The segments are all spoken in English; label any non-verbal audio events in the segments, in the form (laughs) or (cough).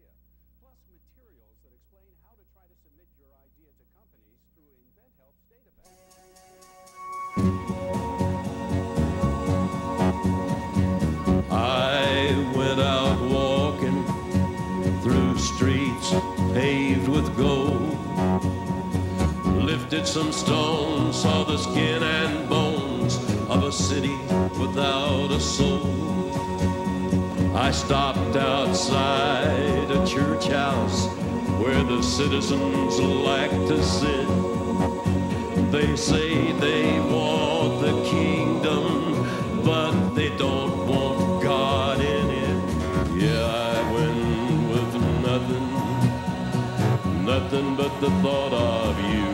idea, plus materials that explain how to try to submit your idea to companies through InventHelp's database. I went out walking through streets paved with gold. Lifted some stones, saw the skin and bones of a city without a soul. I stopped outside a church house where the citizens like to sit. They say they want the kingdom, but they don't want God in it. Yeah, I went with nothing, nothing but the thought of you.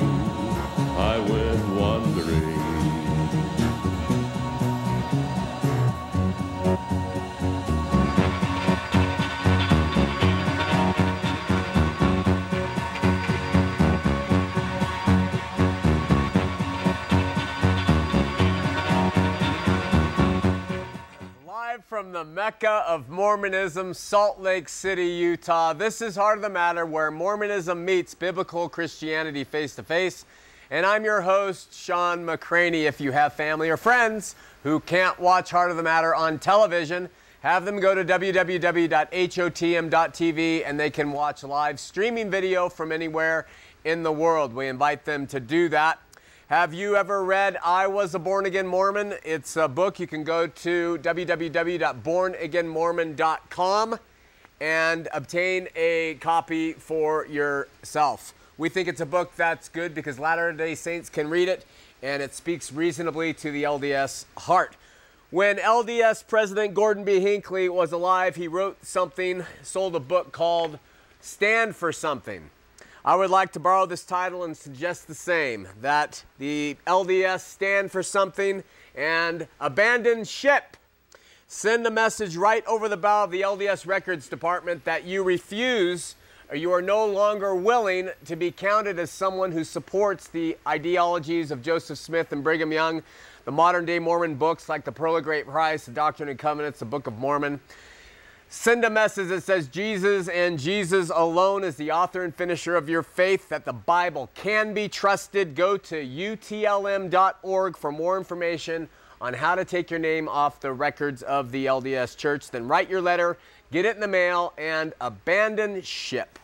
From the Mecca of Mormonism, Salt Lake City, Utah. This is Heart of the Matter, where Mormonism meets biblical Christianity face to face. And I'm your host, Sean McCraney. If you have family or friends who can't watch Heart of the Matter on television, have them go to www.hotm.tv and they can watch live streaming video from anywhere in the world. We invite them to do that. Have you ever read I Was a Born Again Mormon? It's a book. You can go to www.bornagainmormon.com and obtain a copy for yourself. We think it's a book that's good because Latter day Saints can read it and it speaks reasonably to the LDS heart. When LDS President Gordon B. Hinckley was alive, he wrote something, sold a book called Stand for Something. I would like to borrow this title and suggest the same that the LDS stand for something and abandon ship. Send a message right over the bow of the LDS Records Department that you refuse or you are no longer willing to be counted as someone who supports the ideologies of Joseph Smith and Brigham Young, the modern day Mormon books like the Pearl of Great Price, the Doctrine and Covenants, the Book of Mormon. Send a message that says Jesus and Jesus alone is the author and finisher of your faith, that the Bible can be trusted. Go to utlm.org for more information on how to take your name off the records of the LDS Church. Then write your letter, get it in the mail, and abandon ship.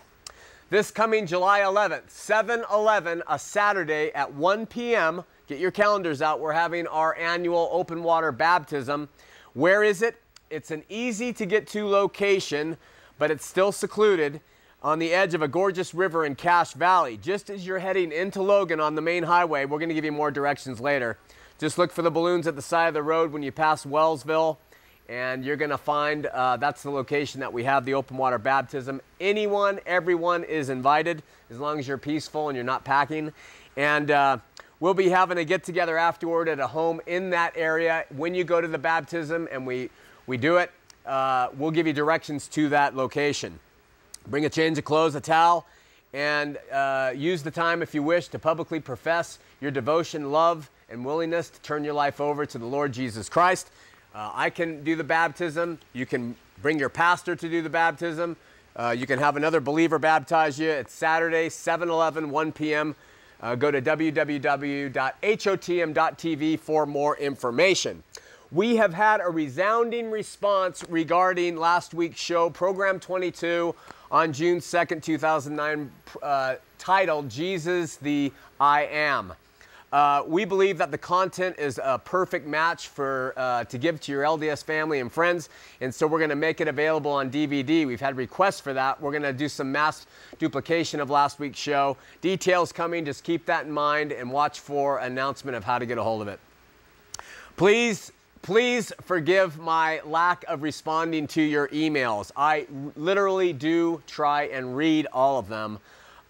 This coming July 11th, 7 11, a Saturday at 1 p.m. Get your calendars out. We're having our annual open water baptism. Where is it? It's an easy to get to location, but it's still secluded on the edge of a gorgeous river in Cache Valley. Just as you're heading into Logan on the main highway, we're going to give you more directions later. Just look for the balloons at the side of the road when you pass Wellsville, and you're going to find uh, that's the location that we have the open water baptism. Anyone, everyone is invited as long as you're peaceful and you're not packing. And uh, we'll be having a get together afterward at a home in that area when you go to the baptism and we, we do it. Uh, we'll give you directions to that location. Bring a change of clothes, a towel, and uh, use the time, if you wish, to publicly profess your devotion, love, and willingness to turn your life over to the Lord Jesus Christ. Uh, I can do the baptism. You can bring your pastor to do the baptism. Uh, you can have another believer baptize you. It's Saturday, 7 11, 1 p.m. Uh, go to www.hotm.tv for more information. We have had a resounding response regarding last week's show, Program 22, on June 2nd, 2009, uh, titled Jesus the I Am. Uh, we believe that the content is a perfect match for uh, to give to your LDS family and friends, and so we're going to make it available on DVD. We've had requests for that. We're going to do some mass duplication of last week's show. Details coming. Just keep that in mind and watch for announcement of how to get a hold of it. Please Please forgive my lack of responding to your emails. I literally do try and read all of them.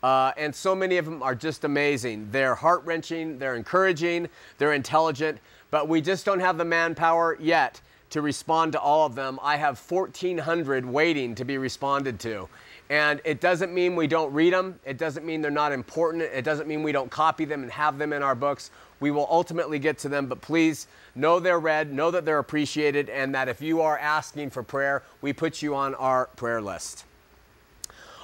Uh, and so many of them are just amazing. They're heart wrenching, they're encouraging, they're intelligent, but we just don't have the manpower yet to respond to all of them. I have 1,400 waiting to be responded to. And it doesn't mean we don't read them. It doesn't mean they're not important. It doesn't mean we don't copy them and have them in our books. We will ultimately get to them, but please know they're read, know that they're appreciated, and that if you are asking for prayer, we put you on our prayer list.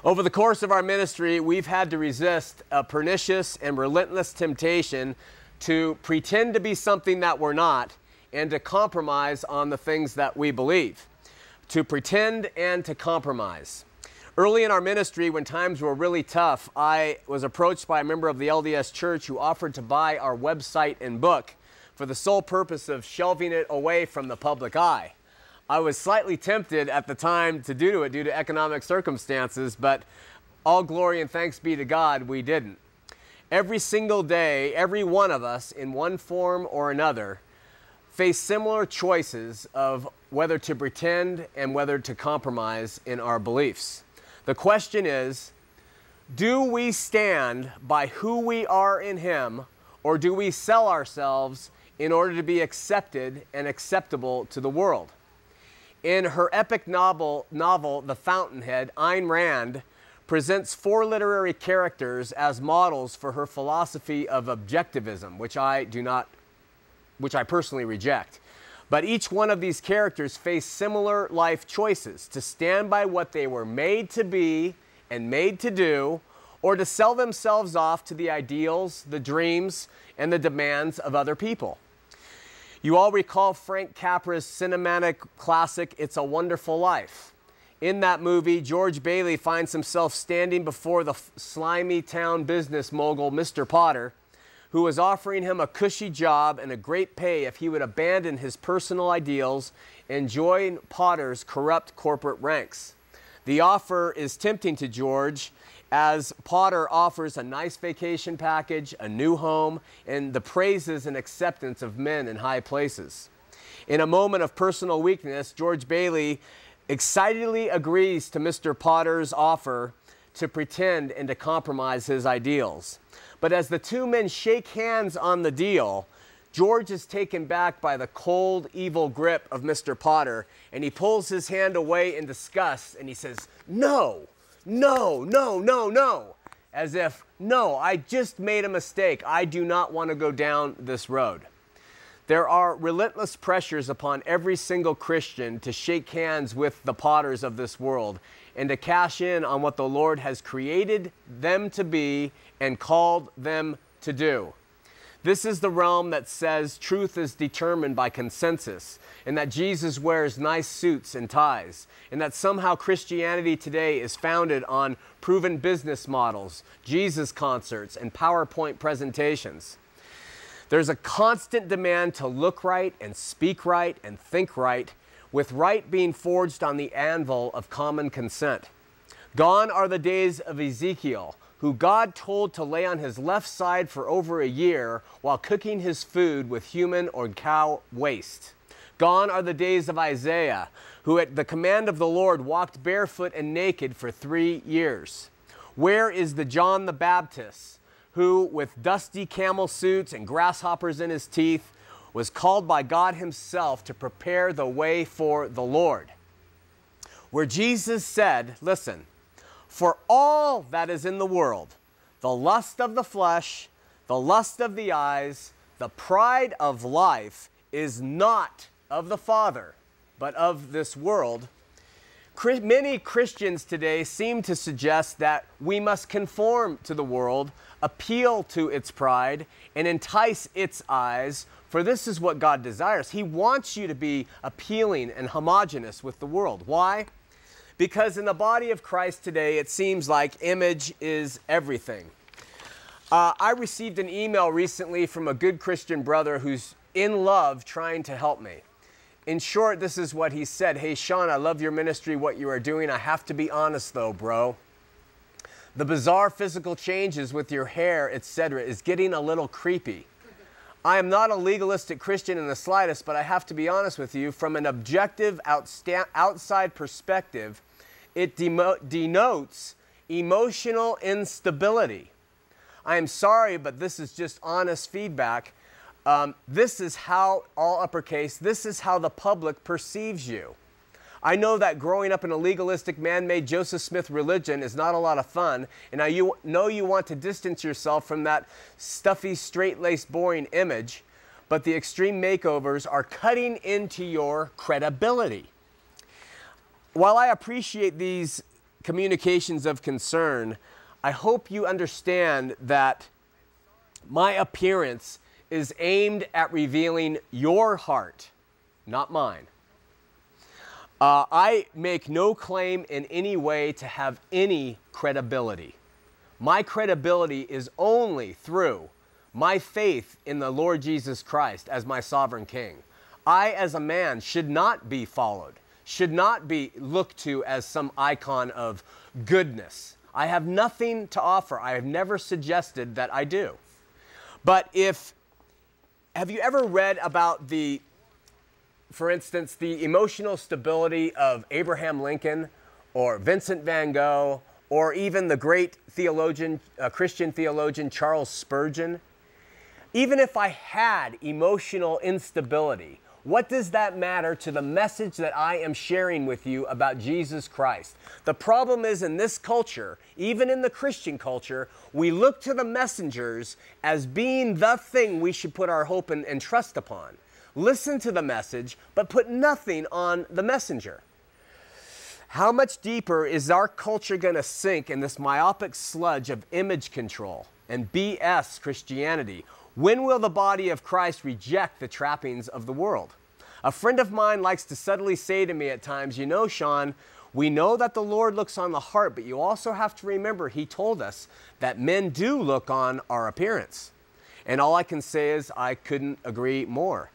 Over the course of our ministry, we've had to resist a pernicious and relentless temptation to pretend to be something that we're not and to compromise on the things that we believe. To pretend and to compromise. Early in our ministry, when times were really tough, I was approached by a member of the LDS church who offered to buy our website and book for the sole purpose of shelving it away from the public eye. I was slightly tempted at the time to do it due to economic circumstances, but all glory and thanks be to God, we didn't. Every single day, every one of us, in one form or another, face similar choices of whether to pretend and whether to compromise in our beliefs. The question is do we stand by who we are in Him, or do we sell ourselves in order to be accepted and acceptable to the world? In her epic novel, novel The Fountainhead, Ayn Rand presents four literary characters as models for her philosophy of objectivism, which I do not, which I personally reject. But each one of these characters face similar life choices to stand by what they were made to be and made to do, or to sell themselves off to the ideals, the dreams, and the demands of other people. You all recall Frank Capra's cinematic classic, It's a Wonderful Life. In that movie, George Bailey finds himself standing before the slimy town business mogul, Mr. Potter, who was offering him a cushy job and a great pay if he would abandon his personal ideals and join Potter's corrupt corporate ranks. The offer is tempting to George as Potter offers a nice vacation package, a new home, and the praises and acceptance of men in high places. In a moment of personal weakness, George Bailey excitedly agrees to Mr. Potter's offer to pretend and to compromise his ideals. But as the two men shake hands on the deal, George is taken back by the cold, evil grip of Mr. Potter, and he pulls his hand away in disgust and he says, No, no, no, no, no. As if, no, I just made a mistake. I do not want to go down this road. There are relentless pressures upon every single Christian to shake hands with the potters of this world and to cash in on what the Lord has created them to be and called them to do. This is the realm that says truth is determined by consensus, and that Jesus wears nice suits and ties, and that somehow Christianity today is founded on proven business models, Jesus concerts, and PowerPoint presentations. There's a constant demand to look right and speak right and think right, with right being forged on the anvil of common consent. Gone are the days of Ezekiel, who God told to lay on his left side for over a year while cooking his food with human or cow waste. Gone are the days of Isaiah, who at the command of the Lord walked barefoot and naked for three years. Where is the John the Baptist, who, with dusty camel suits and grasshoppers in his teeth, was called by God Himself to prepare the way for the Lord. Where Jesus said, Listen, for all that is in the world, the lust of the flesh, the lust of the eyes, the pride of life is not of the Father, but of this world. Many Christians today seem to suggest that we must conform to the world, appeal to its pride, and entice its eyes for this is what God desires. He wants you to be appealing and homogenous with the world. Why? Because in the body of Christ today, it seems like image is everything. Uh, I received an email recently from a good Christian brother who's in love trying to help me. In short, this is what he said Hey, Sean, I love your ministry, what you are doing. I have to be honest though, bro. The bizarre physical changes with your hair, etc., is getting a little creepy. I am not a legalistic Christian in the slightest, but I have to be honest with you. From an objective, outside perspective, it denotes emotional instability. I am sorry, but this is just honest feedback. Um, this is how, all uppercase, this is how the public perceives you. I know that growing up in a legalistic, man made Joseph Smith religion is not a lot of fun, and I you know you want to distance yourself from that stuffy, straight laced, boring image, but the extreme makeovers are cutting into your credibility. While I appreciate these communications of concern, I hope you understand that my appearance is aimed at revealing your heart, not mine. Uh, I make no claim in any way to have any credibility. My credibility is only through my faith in the Lord Jesus Christ as my sovereign king. I, as a man, should not be followed, should not be looked to as some icon of goodness. I have nothing to offer. I have never suggested that I do. But if, have you ever read about the, for instance, the emotional stability of Abraham Lincoln or Vincent van Gogh or even the great theologian, uh, Christian theologian Charles Spurgeon? Even if I had emotional instability, what does that matter to the message that I am sharing with you about Jesus Christ? The problem is in this culture, even in the Christian culture, we look to the messengers as being the thing we should put our hope and, trust upon. Listen to the message, but put nothing on the messenger. How much deeper is our culture going to sink in this myopic sludge of image control and BS Christianity? When will the body of Christ reject the trappings of the world? A friend of mine likes to subtly say to me at times, You know, Sean, we know that the Lord looks on the heart, but you also have to remember He told us that men do look on our appearance. And all I can say is, I couldn't agree more.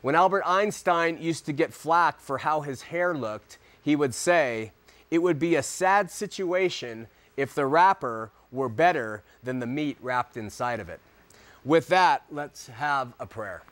When Albert Einstein used to get flack for how his hair looked, he would say, It would be a sad situation if the wrapper were better than the meat wrapped inside of it. With that, let's have a prayer.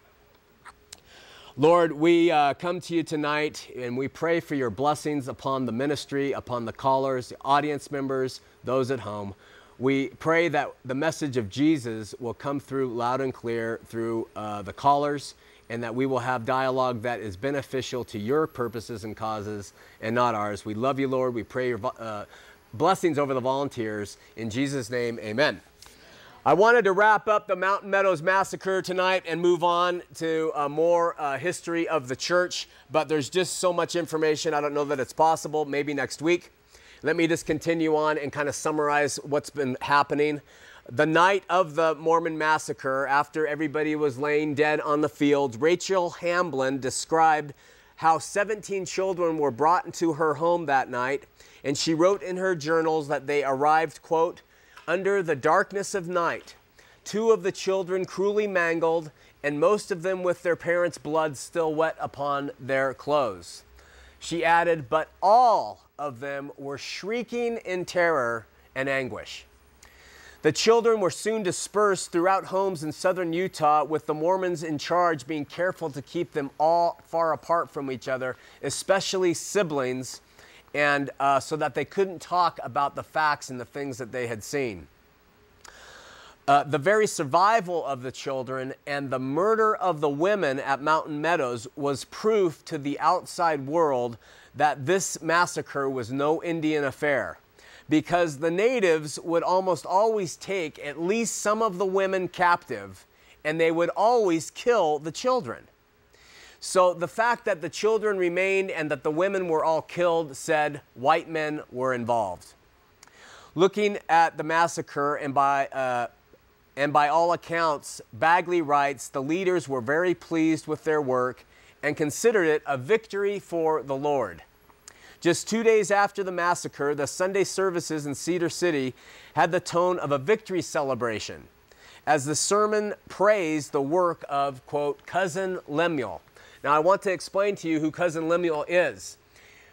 Lord, we uh, come to you tonight and we pray for your blessings upon the ministry, upon the callers, the audience members, those at home. We pray that the message of Jesus will come through loud and clear through uh, the callers and that we will have dialogue that is beneficial to your purposes and causes and not ours. We love you, Lord. We pray your uh, blessings over the volunteers. In Jesus' name, amen. I wanted to wrap up the Mountain Meadows Massacre tonight and move on to uh, more uh, history of the church, but there's just so much information. I don't know that it's possible. Maybe next week. Let me just continue on and kind of summarize what's been happening. The night of the Mormon massacre, after everybody was laying dead on the fields, Rachel Hamblin described how 17 children were brought into her home that night, and she wrote in her journals that they arrived, quote, under the darkness of night, two of the children cruelly mangled, and most of them with their parents' blood still wet upon their clothes. She added, But all of them were shrieking in terror and anguish. The children were soon dispersed throughout homes in southern Utah, with the Mormons in charge being careful to keep them all far apart from each other, especially siblings and uh, so that they couldn't talk about the facts and the things that they had seen. Uh, the very survival of the children and the murder of the women at Mountain Meadows was proof to the outside world that this massacre was no Indian affair. Because the natives would almost always take at least some of the women captive and they would always kill the children. So the fact that the children remained and that the women were all killed said white men were involved. Looking at the massacre, and by, uh, and by all accounts, Bagley writes the leaders were very pleased with their work and considered it a victory for the Lord. Just two days after the massacre, the Sunday services in Cedar City had the tone of a victory celebration as the sermon praised the work of, quote, Cousin Lemuel, now, I want to explain to you who Cousin Lemuel is.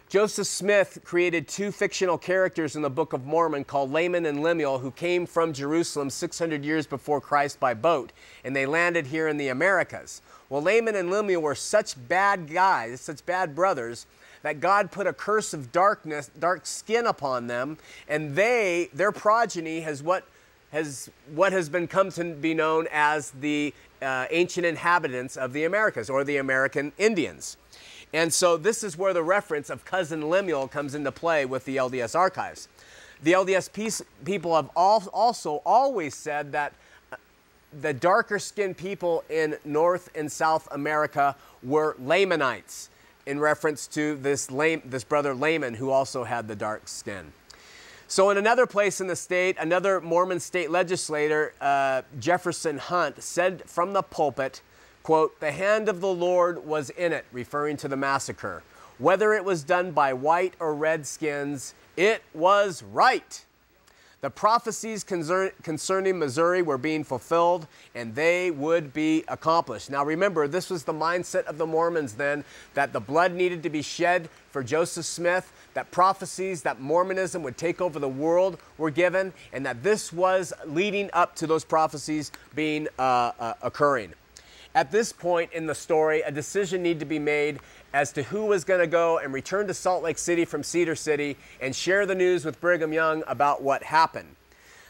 Joseph Smith created two fictional characters in the Book of Mormon called Laman and Lemuel, who came from Jerusalem 600 years before Christ by boat, and they landed here in the Americas. Well, Laman and Lemuel were such bad guys, such bad brothers, that God put a curse of darkness, dark skin upon them, and they, their progeny, has what has what has been come to be known as the uh, ancient inhabitants of the Americas or the American Indians. And so this is where the reference of cousin Lemuel comes into play with the LDS archives. The LDS people have also always said that uh, the darker skinned people in North and South America were Lamanites in reference to this, this brother Laman who also had the dark skin. So, in another place in the state, another Mormon state legislator, uh, Jefferson Hunt, said from the pulpit, quote, the hand of the Lord was in it, referring to the massacre. Whether it was done by white or redskins, it was right. The prophecies concern, concerning Missouri were being fulfilled and they would be accomplished. Now remember, this was the mindset of the Mormons then that the blood needed to be shed for Joseph Smith, that prophecies that Mormonism would take over the world were given, and that this was leading up to those prophecies being uh, uh, occurring. At this point in the story, a decision needed to be made as to who was going to go and return to Salt Lake City from Cedar City and share the news with Brigham Young about what happened.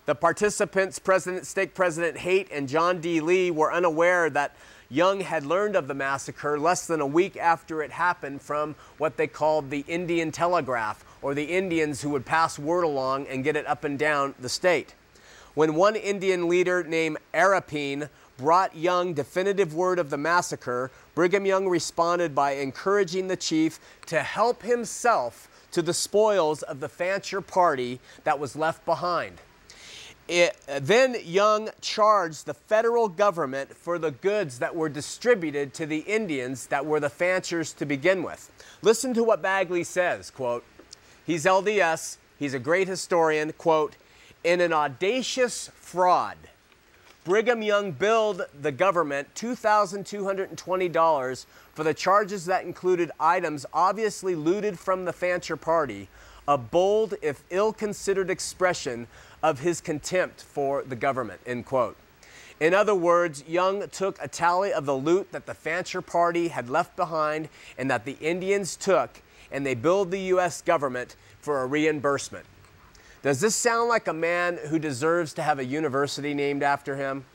The participants, President, Stake President Haight and John D. Lee, were unaware that Young had learned of the massacre less than a week after it happened from what they called the Indian Telegraph, or the Indians who would pass word along and get it up and down the state. When one Indian leader named Arapeen brought Young definitive word of the massacre, Brigham Young responded by encouraging the chief to help himself to the spoils of the Fancher party that was left behind. It, then Young charged the federal government for the goods that were distributed to the Indians that were the Fanchers to begin with. Listen to what Bagley says, quote, he's LDS, he's a great historian, quote, in an audacious fraud – Brigham Young billed the government $2,220 for the charges that included items obviously looted from the Fancher party, a bold, if ill considered expression of his contempt for the government, end quote. In other words, Young took a tally of the loot that the Fancher party had left behind and that the Indians took, and they billed the U.S. government for a reimbursement. Does this sound like a man who deserves to have a university named after him?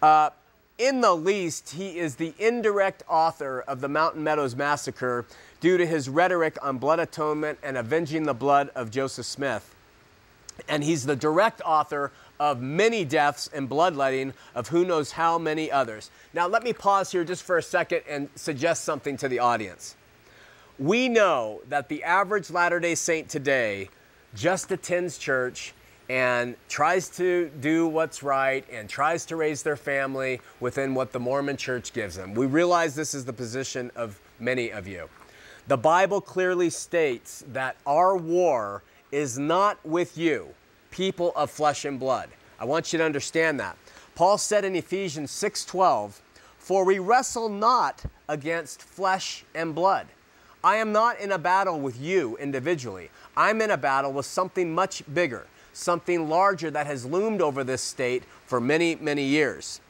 Uh, in the least, he is the indirect author of the Mountain Meadows Massacre due to his rhetoric on blood atonement and avenging the blood of Joseph Smith. And he's the direct author of many deaths and bloodletting of who knows how many others. Now, let me pause here just for a second and suggest something to the audience. We know that the average Latter day Saint today just attends church and tries to do what's right and tries to raise their family within what the Mormon church gives them. We realize this is the position of many of you. The Bible clearly states that our war is not with you, people of flesh and blood. I want you to understand that. Paul said in Ephesians 6:12, "For we wrestle not against flesh and blood." I am not in a battle with you individually. I'm in a battle with something much bigger, something larger that has loomed over this state for many, many years.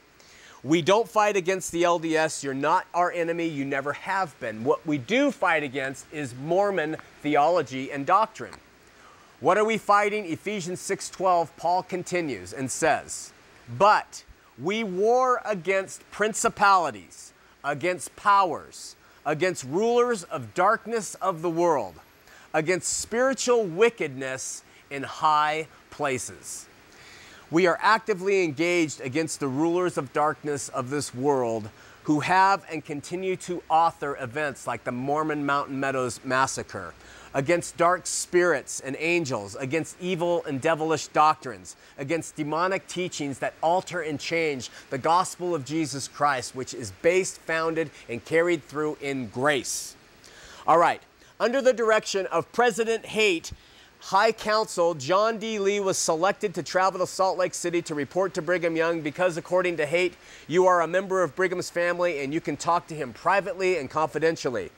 We don't fight against the LDS. You're not our enemy. You never have been. What we do fight against is Mormon theology and doctrine. What are we fighting? Ephesians 6:12 Paul continues and says, "But we war against principalities, against powers, against rulers of darkness of the world, against spiritual wickedness in high places. We are actively engaged against the rulers of darkness of this world who have and continue to author events like the Mormon Mountain Meadows Massacre, against dark spirits and angels, against evil and devilish doctrines, against demonic teachings that alter and change the gospel of Jesus Christ, which is based, founded, and carried through in grace. All right, under the direction of President Haight, High Counsel John D. Lee was selected to travel to Salt Lake City to report to Brigham Young because, according to Haight, you are a member of Brigham's family and you can talk to him privately and confidentially.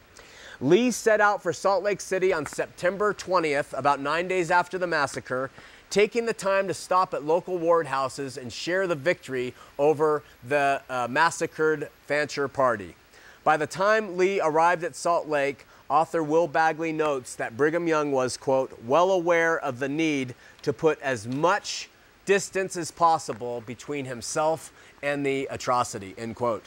Lee set out for Salt Lake City on September 20th, about nine days after the massacre, taking the time to stop at local ward houses and share the victory over the uh, massacred Fancher party. By the time Lee arrived at Salt Lake, author Will Bagley notes that Brigham Young was, quote, well aware of the need to put as much distance as possible between himself and the atrocity, end quote.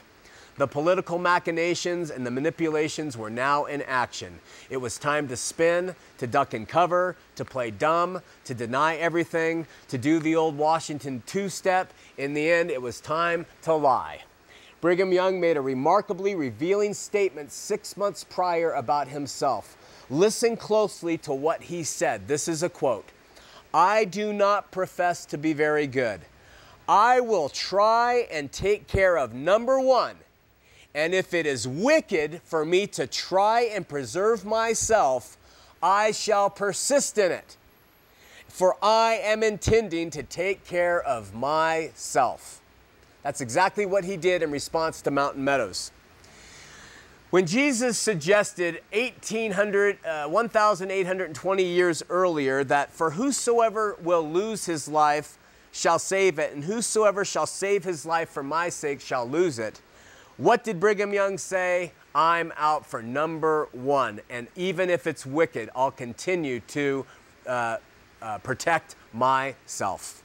The political machinations and the manipulations were now in action. It was time to spin, to duck and cover, to play dumb, to deny everything, to do the old Washington two step. In the end, it was time to lie. Brigham Young made a remarkably revealing statement six months prior about himself. Listen closely to what he said. This is a quote I do not profess to be very good. I will try and take care of number one. And if it is wicked for me to try and preserve myself, I shall persist in it. For I am intending to take care of myself. That's exactly what he did in response to Mountain Meadows. When Jesus suggested 1800, uh, 1,820 years earlier that for whosoever will lose his life shall save it, and whosoever shall save his life for my sake shall lose it, what did Brigham Young say? I'm out for number one, and even if it's wicked, I'll continue to uh, uh, protect myself.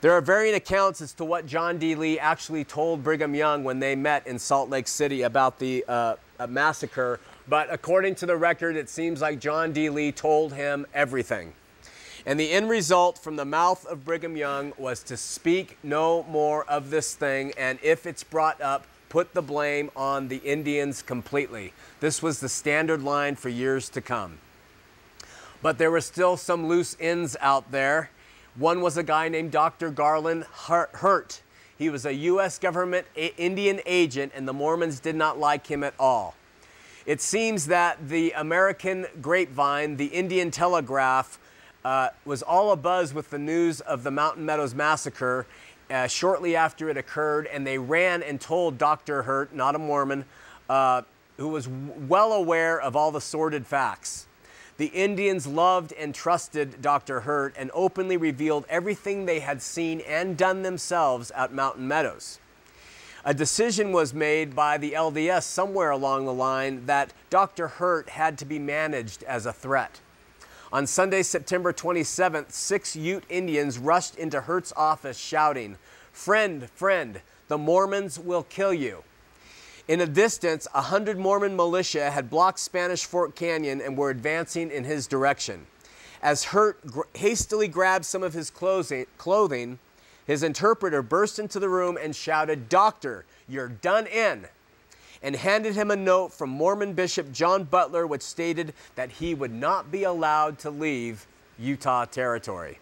There are varying accounts as to what John D. Lee actually told Brigham Young when they met in Salt Lake City about the uh, uh, massacre, but according to the record, it seems like John D. Lee told him everything. And the end result from the mouth of Brigham Young was to speak no more of this thing, and if it's brought up, put the blame on the Indians completely. This was the standard line for years to come. But there were still some loose ends out there one was a guy named Dr. Garland Hurt. He was a U.S. government Indian agent, and the Mormons did not like him at all. It seems that the American grapevine, the Indian Telegraph, uh, was all abuzz with the news of the Mountain Meadows massacre uh, shortly after it occurred, and they ran and told Dr. Hurt, not a Mormon, uh, who was well aware of all the sordid facts. The Indians loved and trusted Dr. Hurt and openly revealed everything they had seen and done themselves at Mountain Meadows. A decision was made by the LDS somewhere along the line that Dr. Hurt had to be managed as a threat. On Sunday, September 27th, six Ute Indians rushed into Hurt's office shouting, Friend, friend, the Mormons will kill you. In a distance, a hundred Mormon militia had blocked Spanish Fork Canyon and were advancing in his direction. As Hurt gr- hastily grabbed some of his clothing, his interpreter burst into the room and shouted, Doctor, you're done in, and handed him a note from Mormon Bishop John Butler, which stated that he would not be allowed to leave Utah Territory.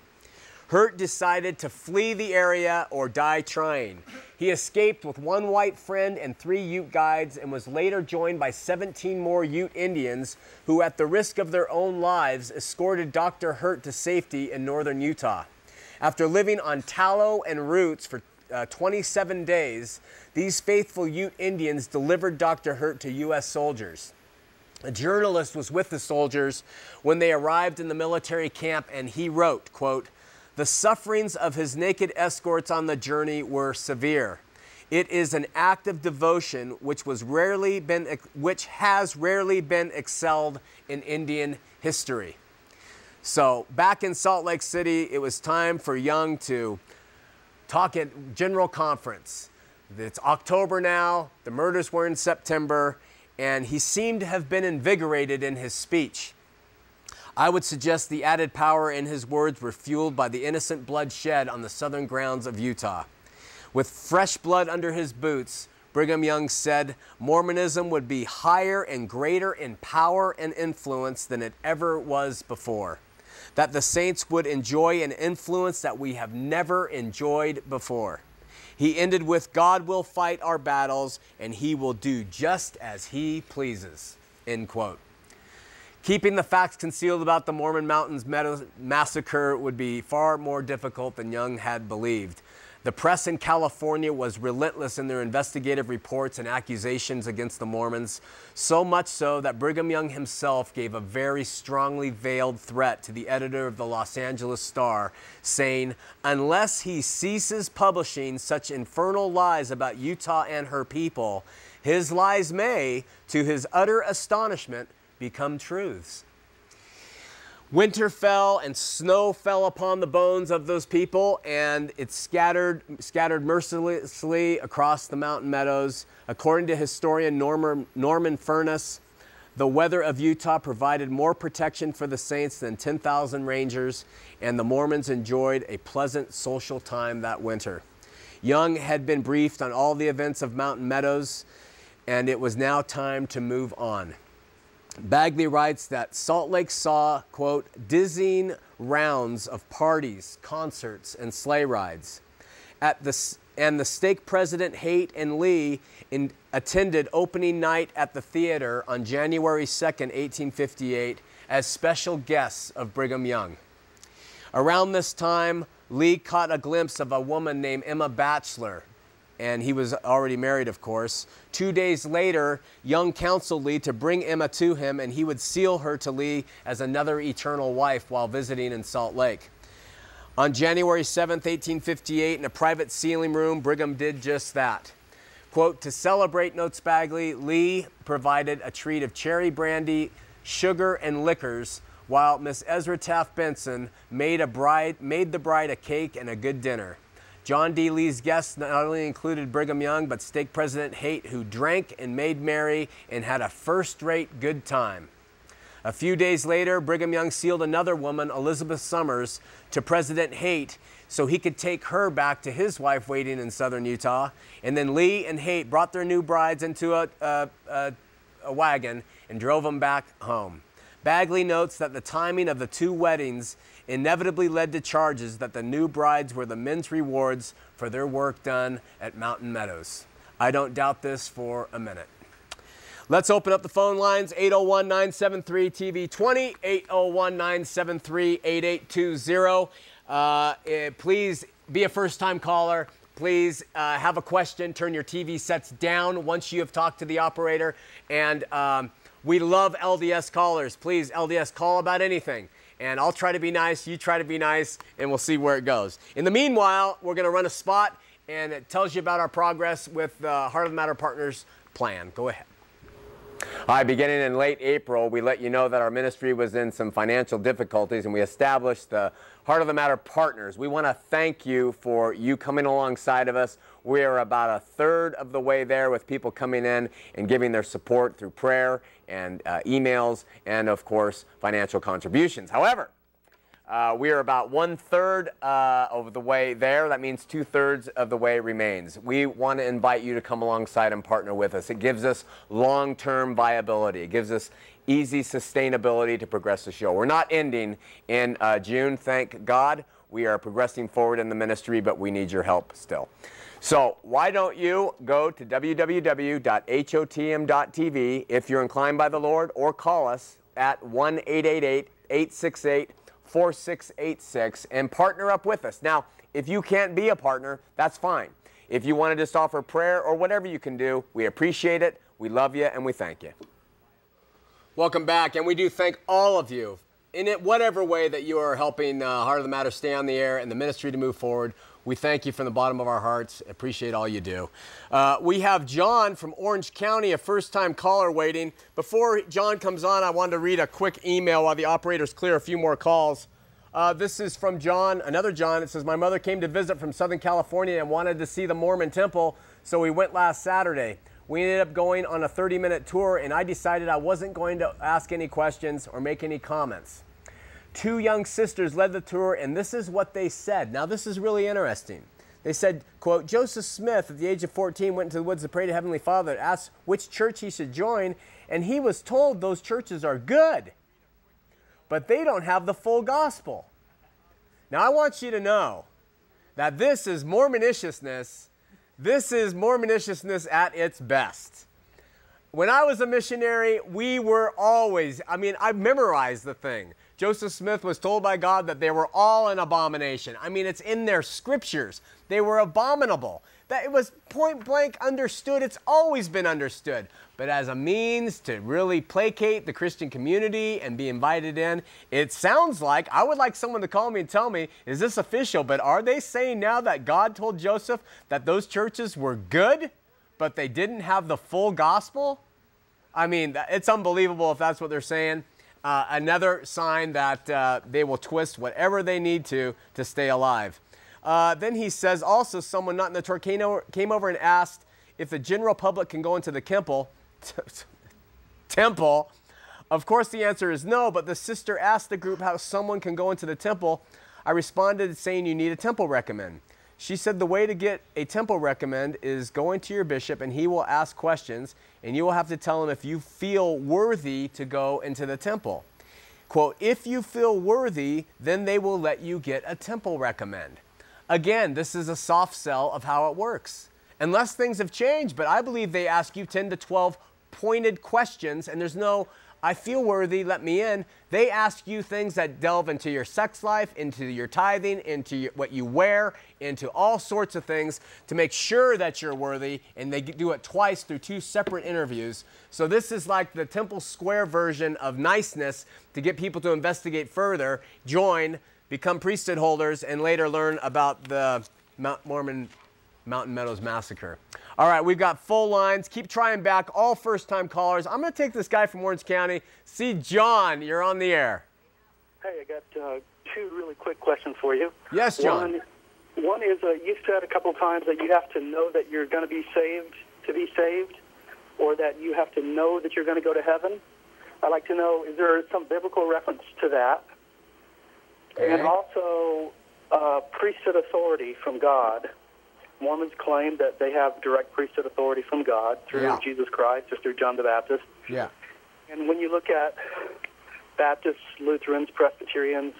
Hurt decided to flee the area or die trying. He escaped with one white friend and three Ute guides and was later joined by 17 more Ute Indians who, at the risk of their own lives, escorted Dr. Hurt to safety in northern Utah. After living on tallow and roots for uh, 27 days, these faithful Ute Indians delivered Dr. Hurt to U.S. soldiers. A journalist was with the soldiers when they arrived in the military camp and he wrote, quote, the sufferings of his naked escorts on the journey were severe. It is an act of devotion which was rarely been which has rarely been excelled in Indian history. So, back in Salt Lake City, it was time for Young to talk at General Conference. It's October now, the murders were in September, and he seemed to have been invigorated in his speech. I would suggest the added power in his words were fueled by the innocent blood shed on the southern grounds of Utah. With fresh blood under his boots, Brigham Young said Mormonism would be higher and greater in power and influence than it ever was before. That the saints would enjoy an influence that we have never enjoyed before. He ended with God will fight our battles and he will do just as he pleases. End quote. Keeping the facts concealed about the Mormon Mountains massacre would be far more difficult than Young had believed. The press in California was relentless in their investigative reports and accusations against the Mormons, so much so that Brigham Young himself gave a very strongly veiled threat to the editor of the Los Angeles Star, saying, Unless he ceases publishing such infernal lies about Utah and her people, his lies may, to his utter astonishment, become truths. Winter fell and snow fell upon the bones of those people, and it scattered, scattered mercilessly across the mountain meadows. According to historian Norman, Norman Furniss, the weather of Utah provided more protection for the saints than 10,000 rangers, and the Mormons enjoyed a pleasant social time that winter. Young had been briefed on all the events of Mountain Meadows, and it was now time to move on. Bagley writes that Salt Lake saw, quote, dizzying rounds of parties, concerts, and sleigh rides. At the, and the stake president Haight and Lee in, attended opening night at the theater on January 2, 1858, as special guests of Brigham Young. Around this time, Lee caught a glimpse of a woman named Emma Batchelor, and he was already married, of course. Two days later, Young counseled Lee to bring Emma to him, and he would seal her to Lee as another eternal wife while visiting in Salt Lake. On January 7, 1858, in a private sealing room, Brigham did just that. Quote, to celebrate, notes Bagley, Lee provided a treat of cherry brandy, sugar, and liquors, while Miss Ezra Taft Benson made, bride, made the bride a cake and a good dinner. John D. Lee's guests not only included Brigham Young, but stake President Haight, who drank and made merry and had a first rate good time. A few days later, Brigham Young sealed another woman, Elizabeth Summers, to President Haight so he could take her back to his wife waiting in southern Utah. And then Lee and Haight brought their new brides into a, a, a, a wagon and drove them back home. Bagley notes that the timing of the two weddings inevitably led to charges that the new brides were the men's rewards for their work done at Mountain Meadows. I don't doubt this for a minute. Let's open up the phone lines 801 973 TV20, 801 973 8820. Uh, eh, please be a first time caller. Please uh, have a question. Turn your TV sets down once you have talked to the operator. And um, we love LDS callers. Please, LDS, call about anything. And I'll try to be nice, you try to be nice, and we'll see where it goes. In the meanwhile, we're to run a spot, and it tells you about our progress with the Heart of the Matter Partners plan. Go ahead. Hi, beginning in late April, we let you know that our ministry was in some financial difficulties and we established the Heart of the Matter Partners. We want to thank you for you coming alongside of us. We are about a third of the way there with people coming in and giving their support through prayer and uh, emails and, of course, financial contributions. However, uh, we are about one third uh, of the way there. That means two thirds of the way remains. We want to invite you to come alongside and partner with us. It gives us long term viability, it gives us easy sustainability to progress the show. We're not ending in uh, June, thank God. We are progressing forward in the ministry, but we need your help still. So, why don't you go to www.hotm.tv if you're inclined by the Lord or call us at 1 888 868 4686 and partner up with us. Now, if you can't be a partner, that's fine. If you want to just offer prayer or whatever you can do, we appreciate it, we love you, and we thank you. Welcome back, and we do thank all of you in it, whatever way that you are helping uh, Heart of the Matter stay on the air and the ministry to move forward. We thank you from the bottom of our hearts. Appreciate all you do. Uh, we have John from Orange County, a first time caller waiting. Before John comes on, I wanted to read a quick email while the operators clear a few more calls. Uh, this is from John, another John. It says, My mother came to visit from Southern California and wanted to see the Mormon temple, so we went last Saturday. We ended up going on a 30 minute tour, and I decided I wasn't going to ask any questions or make any comments. Two young sisters led the tour, and this is what they said. Now, this is really interesting. They said, quote, Joseph Smith, at the age of 14, went into the woods to pray to Heavenly Father, asked which church he should join, and he was told those churches are good, but they don't have the full gospel. Now, I want you to know that this is Mormonishness. This is Mormonishness at its best. When I was a missionary, we were always, I mean, I memorized the thing. Joseph Smith was told by God that they were all an abomination. I mean, it's in their scriptures. They were abominable. That it was point blank understood. It's always been understood. But as a means to really placate the Christian community and be invited in, it sounds like I would like someone to call me and tell me, is this official? But are they saying now that God told Joseph that those churches were good, but they didn't have the full gospel? I mean, it's unbelievable if that's what they're saying. Uh, another sign that uh, they will twist whatever they need to to stay alive. Uh, then he says also, someone not in the over, came over and asked if the general public can go into the temple. (laughs) temple. Of course, the answer is no, but the sister asked the group how someone can go into the temple. I responded saying you need a temple recommend. She said the way to get a temple recommend is going to your bishop and he will ask questions and you will have to tell him if you feel worthy to go into the temple. Quote, if you feel worthy, then they will let you get a temple recommend. Again, this is a soft sell of how it works. Unless things have changed, but I believe they ask you 10 to 12 pointed questions and there's no I feel worthy, let me in. They ask you things that delve into your sex life, into your tithing, into your, what you wear, into all sorts of things to make sure that you're worthy. And they do it twice through two separate interviews. So this is like the Temple Square version of niceness to get people to investigate further, join, become priesthood holders, and later learn about the Mount Mormon Mountain Meadows Massacre. All right, we've got full lines. Keep trying back, all first time callers. I'm going to take this guy from Orange County. See, John, you're on the air. Hey, I got uh, two really quick questions for you. Yes, John. One, one is uh, you said a couple times that you have to know that you're going to be saved to be saved, or that you have to know that you're going to go to heaven. I'd like to know is there some biblical reference to that? Okay. And also, uh, priesthood authority from God. Mormons claim that they have direct priesthood authority from God through Yeah. Jesus Christ or through John the Baptist. Yeah. And when you look at Baptists, Lutherans, Presbyterians,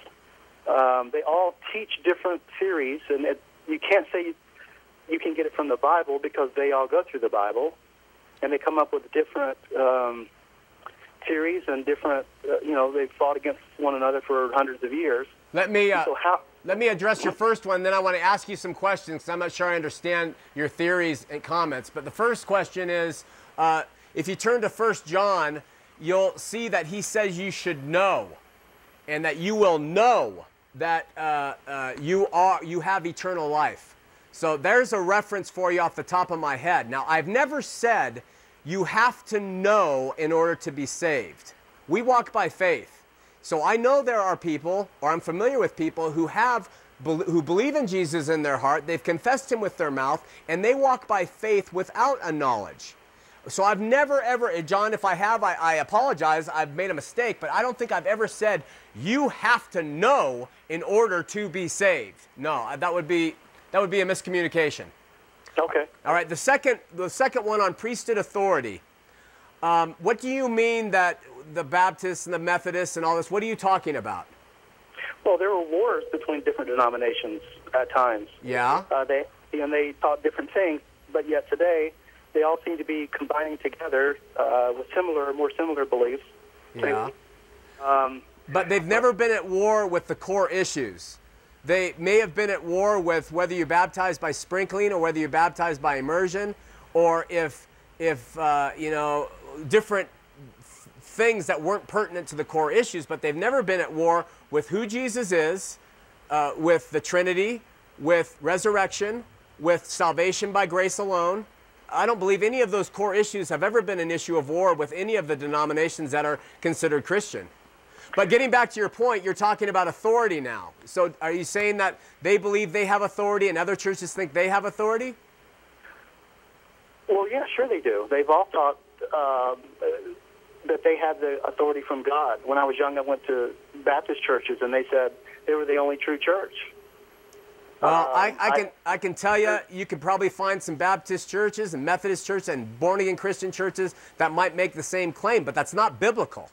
um, they all teach different theories, and it, you can't say you, you can get it from the Bible because they all go through the Bible, and they come up with different um, theories and different. Uh, you know, they've fought against one another for hundreds of years. Let me. Uh, So how? Let me address your first one, then I want to ask you some questions 'cause I'm not sure I understand your theories and comments. But the first question is uh, if you turn to 1 John, you'll see that he says you should know and that you will know that uh, uh, you, are, you have eternal life. So there's a reference for you off the top of my head. Now, I've never said you have to know in order to be saved. We walk by faith. So I know there are people, or I'm familiar with people who have who believe in Jesus in their heart, they've confessed him with their mouth, and they walk by faith without a knowledge. So I've never ever, John, if I have, I, I apologize. I've made a mistake, but I don't think I've ever said you have to know in order to be saved. No, that would be that would be a miscommunication. Okay. All right, the second, the second one on priesthood authority. Um, what do you mean that the Baptists and the Methodists and all this? What are you talking about? Well, there were wars between different denominations at times. Yeah. Uh, they and they taught different things, but yet today they all seem to be combining together uh, with similar, more similar beliefs. Yeah. Um, But they've never been at war with the core issues. They may have been at war with whether you're baptized by sprinkling or whether you're baptized by immersion, or if, if uh, you know, different things that weren't pertinent to the core issues. But they've never been at war with who Jesus is, uh, with the Trinity, with resurrection, with salvation by grace alone. I don't believe any of those core issues have ever been an issue of war with any of the denominations that are considered Christian. But getting back to your point, you're talking about authority now. So are you saying that they believe they have authority and other churches think they have authority? well, yeah, sure they do. They've all thought um, that they had the authority from God. When I was young, I went to Baptist churches, and they said they were the only true church. Well, I, Um, I can I- I can tell you, you could probably find some Baptist churches and Methodist churches and born again Christian churches that might make the same claim, but that's not biblical.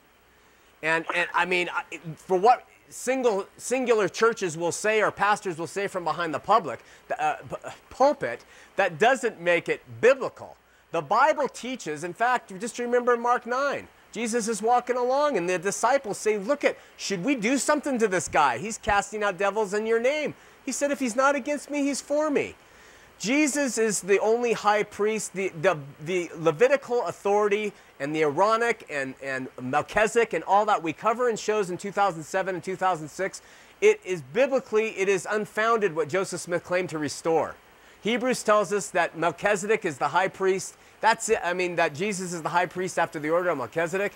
And and I mean, for what single singular churches will say or pastors will say from behind the public uh, p- pulpit, that doesn't make it biblical. The Bible teaches. In fact, just remember Mark nine. Jesus is walking along, and the disciples say, Look at, should we do something to this guy? He's casting out devils in your name. He said, If he's not against me, he's for me. Jesus is the only high priest, the, the, the Levitical authority and the Aaronic and, and Melchizedek and all that we cover in shows in 2007 and 2006. It is biblically, it is unfounded what Joseph Smith claimed to restore. Hebrews tells us that Melchizedek is the high priest. That's it. I mean, that Jesus is the high priest after the order of Melchizedek.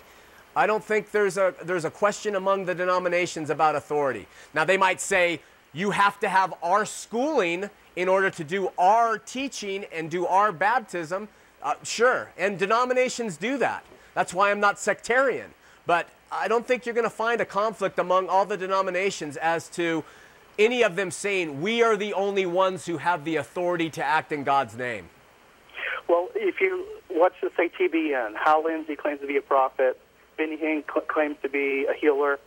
I don't think there's a, there's a question among the denominations about authority. Now, they might say, you have to have our schooling in order to do our teaching and do our baptism. Uh, sure, and denominations do that. That's why I'm not sectarian. But I don't think you're going to find a conflict among all the denominations as to any of them saying we are the only ones who have the authority to act in God's name. Well, if you watch the say TBN, Hal Lindsey claims to be a prophet. Benny Hinn cl- claims to be a healer.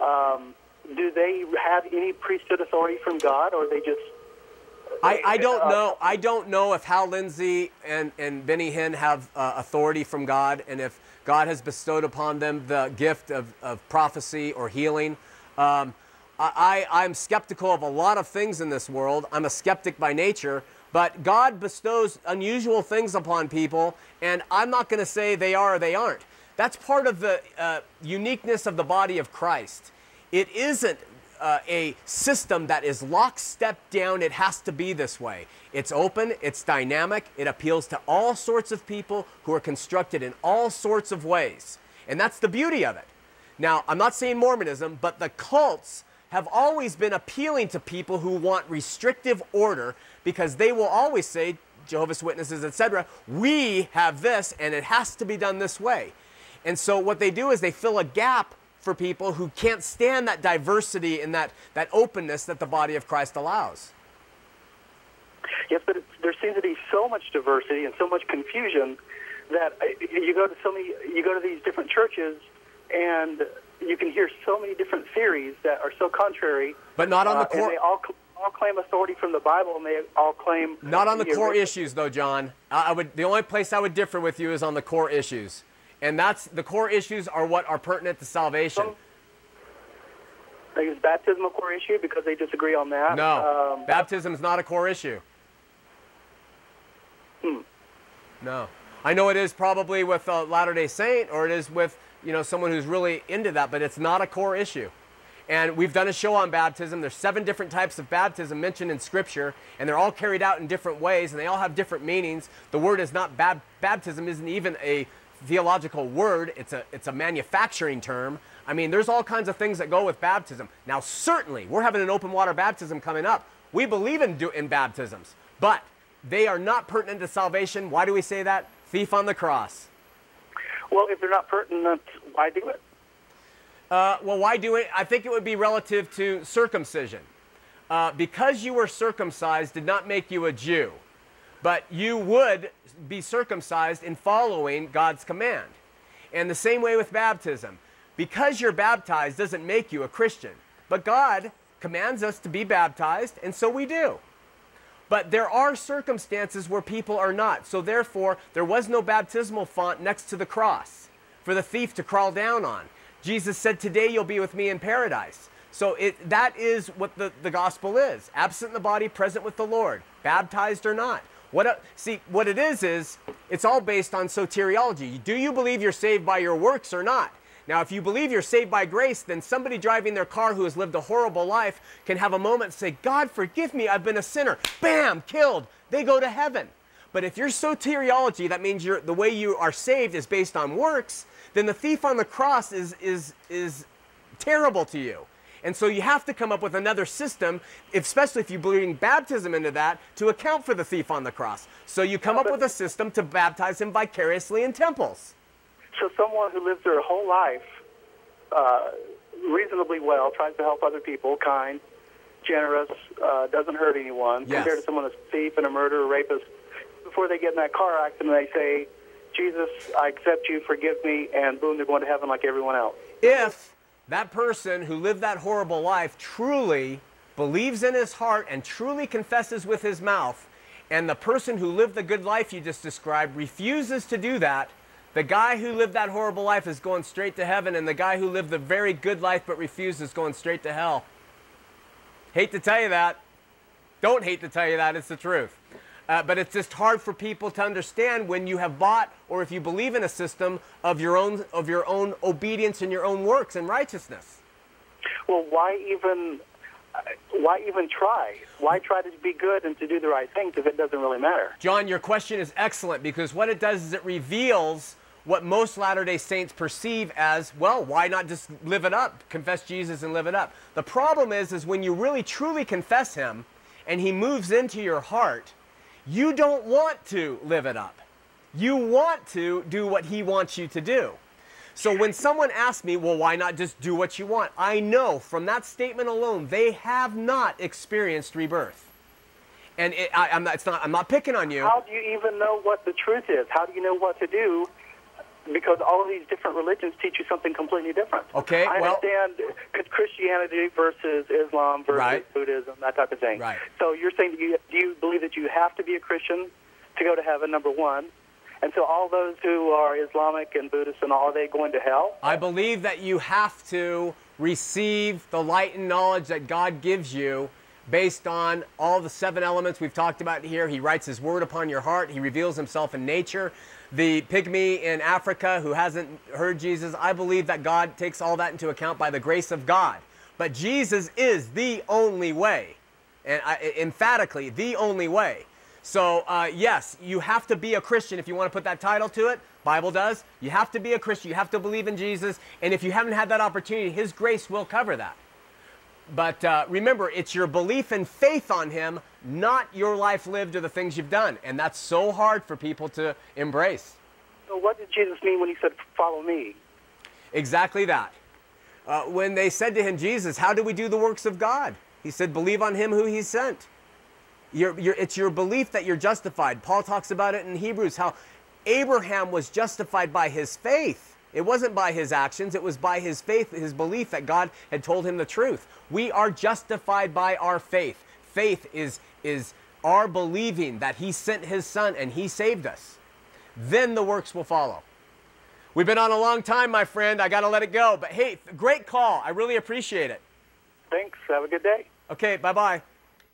Um, do they have any priesthood authority from God, or are they just? I, I don't Uh, know. I don't know if Hal Lindsey and, and Benny Hinn have uh, authority from God and if God has bestowed upon them the gift of, of prophecy or healing. Um, I, I, I'm skeptical of a lot of things in this world. I'm a skeptic by nature, but God bestows unusual things upon people, and I'm not going to say they are or they aren't. That's part of the uh, uniqueness of the body of Christ. It isn't uh, a system that is lockstep down. It has to be this way. It's open, it's dynamic, it appeals to all sorts of people who are constructed in all sorts of ways. And that's the beauty of it. Now, I'm not saying Mormonism, but the cults have always been appealing to people who want restrictive order because they will always say, Jehovah's Witnesses, etc., we have this and it has to be done this way. And so what they do is they fill a gap for people who can't stand that diversity and that, that openness that the body of Christ allows. Yes, but there seems to be so much diversity and so much confusion that uh, you go to so many, you go to these different churches, and you can hear so many different theories that are so contrary. But not on the uh, core- And they all all claim authority from the Bible, and they all claim Not on the core ori- issues, though, John. I I would. The only place I would differ with you is on the core issues, and that's the core issues are what are pertinent to salvation. Some- Is baptism a core issue because they disagree on that? No, Um, baptism is not a core issue. Hmm. No, I know it is probably with a Latter Day Saint, or it is with you know someone who's really into that, but it's not a core issue. And we've done a show on baptism. There's seven different types of baptism mentioned in Scripture, and they're all carried out in different ways, and they all have different meanings. The word is not bab- baptism isn't even a theological word. It's a it's a manufacturing term. I mean, there's all kinds of things that go with baptism. Now, certainly, we're having an open water baptism coming up. We believe in do, in baptisms, but they are not pertinent to salvation. Why do we say that? Thief on the cross. Well, if they're not pertinent, why do it? Uh, well, why do it? I think it would be relative to circumcision. Uh, because you were circumcised did not make you a Jew, but you would be circumcised in following God's command. And the same way with baptism. Because you're baptized doesn't make you a Christian, but God commands us to be baptized, and so we do. But there are circumstances where people are not. So therefore, there was no baptismal font next to the cross for the thief to crawl down on. Jesus said, Today you'll be with me in paradise. So it, that is what the, the gospel is absent in the body, present with the Lord, baptized or not. What see, what it is, is it's all based on soteriology. Do you believe you're saved by your works or not? Now, if you believe you're saved by grace, then somebody driving their car who has lived a horrible life can have a moment and say, God, forgive me, I've been a sinner. Bam, killed. They go to heaven. But if your soteriology, that means you're, the way you are saved is based on works, then the thief on the cross is, is, is terrible to you. And so you have to come up with another system, especially if you bring baptism into that, to account for the thief on the cross. So you come up with a system to baptize him vicariously in temples. So someone who lives their whole life uh, reasonably well, tries to help other people, kind, generous, uh, doesn't hurt anyone, Yes. compared to someone who's a thief and a murderer, a rapist, before they get in that car accident, they say, Jesus, I accept you, forgive me, and boom, they're going to heaven like everyone else. if that person who lived that horrible life truly believes in his heart and truly confesses with his mouth, and the person who lived the good life you just described refuses to do that, the guy who lived that horrible life is going straight to heaven, and the guy who lived the very good life but refused is going straight to hell. Hate to tell you that. Don't hate to tell you that, it's the truth. Uh, but it's just hard for people to understand when you have bought or if you believe in a system of your own of your own obedience and your own works and righteousness. Well, why even, uh, why even try? Why try to be good and to do the right things if it doesn't really matter? John, your question is excellent because what it does is it reveals what most Latter-day Saints perceive as, well, why not just live it up? Confess Jesus and live it up. The problem is is when you really truly confess him and he moves into your heart, you don't want to live it up. You want to do what he wants you to do. So when someone asks me, well, why not just do what you want? I know from that statement alone, they have not experienced rebirth. And it, I, am not, it's not, I'm not picking on you. How do you even know what the truth is? How do you know what to do? Because all of these different religions teach you something completely different. Okay, I well- understand Christianity versus Islam versus Right. Buddhism, that type of thing. Right. So you're saying that you do you believe that you have to be a Christian to go to heaven? Number one. And so all those who are Islamic and Buddhist and all, are they going to hell? I believe that you have to receive the light and knowledge that God gives you based on all the seven elements we've talked about here. He writes His word upon your heart, He reveals Himself in nature. The pygmy in Africa who hasn't heard Jesus, I believe that God takes all that into account by the grace of God. But Jesus is the only way, and I, emphatically, the only way. So, uh, yes, you have to be a Christian if you want to put that title to it. Bible does. You have to be a Christian. You have to believe in Jesus. And if you haven't had that opportunity, His grace will cover that. But uh, remember, it's your belief and faith on Him, not your life lived or the things you've done. And that's so hard for people to embrace. So what did Jesus mean when he said, follow me? Exactly that. Uh, when they said to him, Jesus, how do we do the works of God? He said, believe on him who he sent. Your, your, it's your belief that you're justified. Paul talks about it in Hebrews how Abraham was justified by his faith. It wasn't by his actions, it was by his faith, his belief that God had told him the truth. We are justified by our faith. Faith is, is our believing that he sent his son and he saved us. Then the works will follow. We've been on a long time, my friend. I got to let it go. But hey, great call. I really appreciate it. Thanks. Have a good day. Okay, bye bye.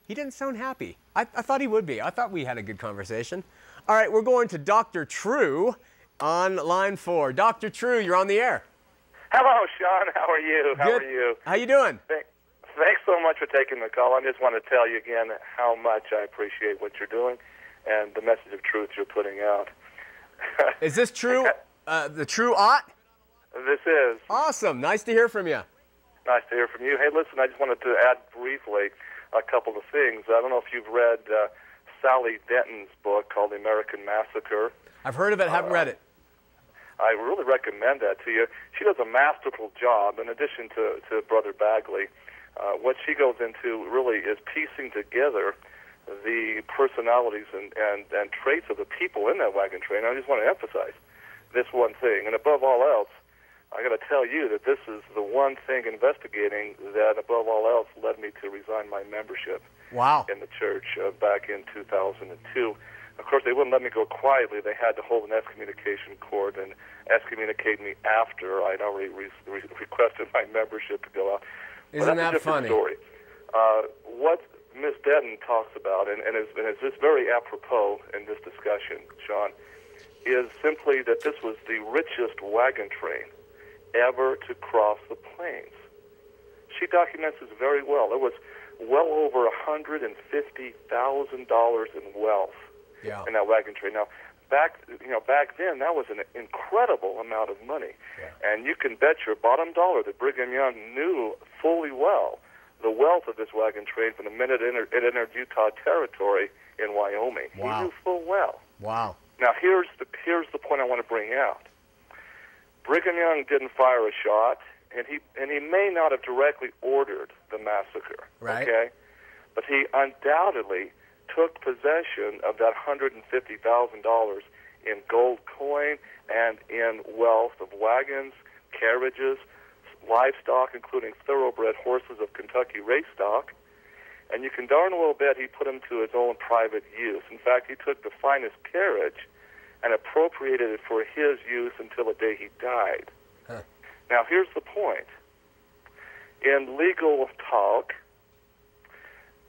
He didn't sound happy. I, I thought he would be. I thought we had a good conversation. All right, we're going to Dr. True on line four. Dr. True, you're on the air. Hello, Sean. How are you? How Good. are you? How you doing? Th- Thanks so much for taking the call. I just want to tell you again how much I appreciate what you're doing and the message of truth you're putting out. (laughs) Is this true? Uh, the true ought? this is Awesome. Nice to hear from you. nice to hear from you. Hey, listen, I just wanted to add briefly a couple of things. I don't know if you've read uh, Sally Denton's book called The American Massacre. I've heard of it, haven't read it. I really recommend that to you. She does a masterful job, in addition to, to Brother Bagley. Uh, what she goes into really is piecing together the personalities and, and, and traits of the people in that wagon train. I just want to emphasize this one thing. And above all else, I got to tell you that this is the one thing investigating that, above all else, led me to resign my membership Wow. in the church uh, back in 2002. Of course, they wouldn't let me go quietly. They had to hold an excommunication court and excommunicate me after I'd already re- re- requested my membership to go out. Isn't that's a that different funny? Story. Uh, what Miss Denton talks about, and, and, is, and is just very apropos in this discussion, Sean, is simply that this was the richest wagon train ever to cross the plains. She documents this very well. There was well over $150,000 in wealth Yeah. in that wagon train. Now, back you know back then that was an incredible amount of money, and you can bet your bottom dollar that Brigham Young knew fully well the wealth of this wagon train from the minute it entered, it entered Utah territory in Wyoming. Wow. He knew full well. Wow. Now here's the here's the point I want to bring out. Brigham Young didn't fire a shot, and he and he may not have directly ordered the massacre. Right. Okay, but he undoubtedly took possession of that hundred and fifty thousand dollars in gold coin and in wealth of wagons, carriages, livestock, including thoroughbred horses of Kentucky race stock. And you can darn well bet he put them to his own private use. In fact, he took the finest carriage and appropriated it for his use until the day he died. Huh. Now, here's the point. In legal talk,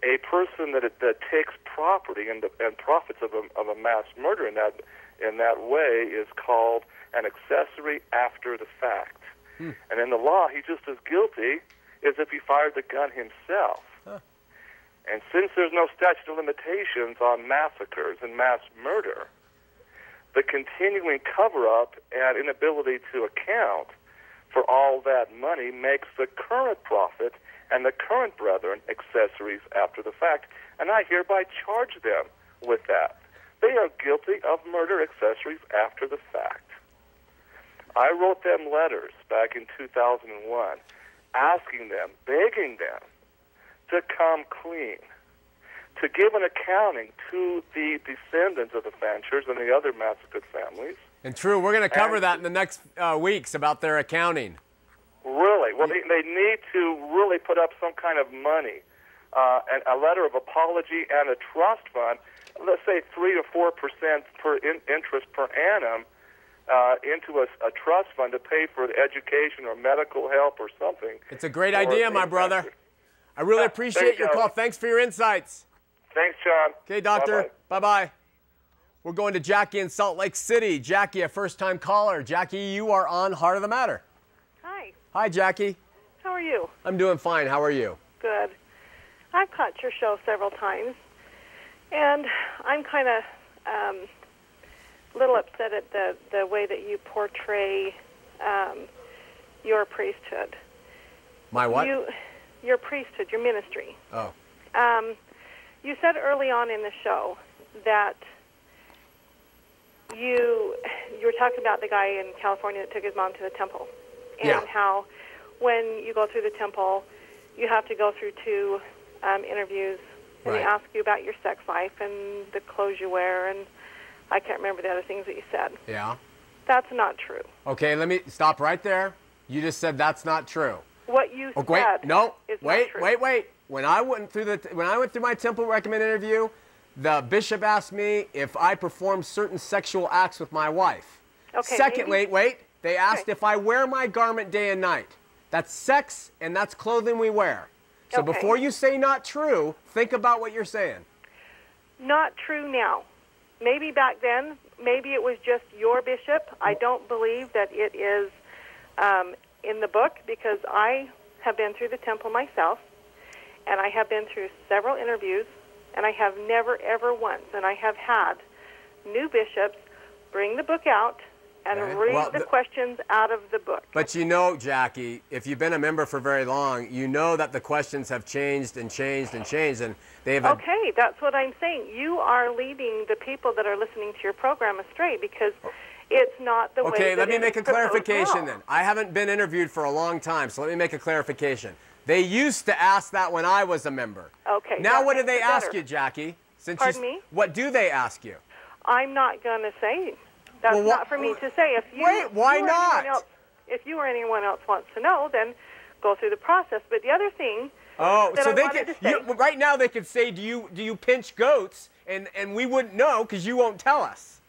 a person that, that takes property and, and profits of a, of a mass murder in that, in that way is called an accessory after the fact. Hmm. And in the law, he's just as guilty as if he fired the gun himself. And since there's no statute of limitations on massacres and mass murder, the continuing cover up and inability to account for all that money makes the current prophet and the current brethren accessories after the fact. And I hereby charge them with that. They are guilty of murder accessories after the fact. I wrote them letters back in 2001 asking them, begging them to come clean, to give an accounting to the descendants of the Fanchers and the other massacred families. And true, we're going to cover And- that in the next uh, weeks about their accounting. Really? Well, they, they need to really put up some kind of money, uh, and a letter of apology and a trust fund. Let's say three to four percent per in, interest per annum uh, into a, a trust fund to pay for the education or medical help or something. It's a great idea, my brother. I really appreciate your go. call. Thanks for your insights. Thanks, John. Okay, doctor. Bye-bye. Bye bye. We're going to Jackie in Salt Lake City. Jackie, a first time caller. Jackie, you are on Heart of the Matter. Hi, Hi, Jackie. how are you? I'm doing fine. How are you? Good. I've caught your show several times, and I'm kind of um, a little upset at the, the way that you portray um, your priesthood. My what? You, your priesthood, your ministry. oh. Um, you said early on in the show that you you were talking about the guy in California that took his mom to the temple, and Yeah. how when you go through the temple, you have to go through two um, interviews, and Right. they ask you about your sex life and the clothes you wear, and I can't remember the other things that you said. Yeah. That's not true. Okay, let me stop right there. You just said that's not true. What you Oh, wait, said no, is not wait, wait, wait. When I went through the when I went through my temple recommend interview, the bishop asked me if I performed certain sexual acts with my wife. Okay, Secondly, maybe- wait, they asked Okay. if I wear my garment day and night. That's sex and that's clothing we wear. So Okay. before you say not true, think about what you're saying. Not true now. Maybe back then, maybe it was just your bishop. I don't believe that it is um, in the book because I have been through the temple myself, and I have been through several interviews, and I have never, ever once, and I have had new bishops bring the book out and Okay. read Well, the the- questions out of the book. But you know, Jackie, if you've been a member for very long, you know that the questions have changed and changed and changed, and they've Okay, that's what I'm saying. You are leading the people that are listening to your program astray because it's not the way. Okay, let me make a clarification then. I haven't been interviewed for a long time, so let me make a clarification. They used to ask that when I was a member. Okay, Now what do they ask better. you, Jackie? Since Pardon you, me? What do they ask you? I'm not going to say. That's Well, not for me to say. If you, Wait, why you or not? anyone Else, if you or anyone else wants to know, then go through the process. But the other thing. Oh, that so I they could say- you, right now they could say, "Do you do you pinch goats?" and and we wouldn't know because you won't tell us.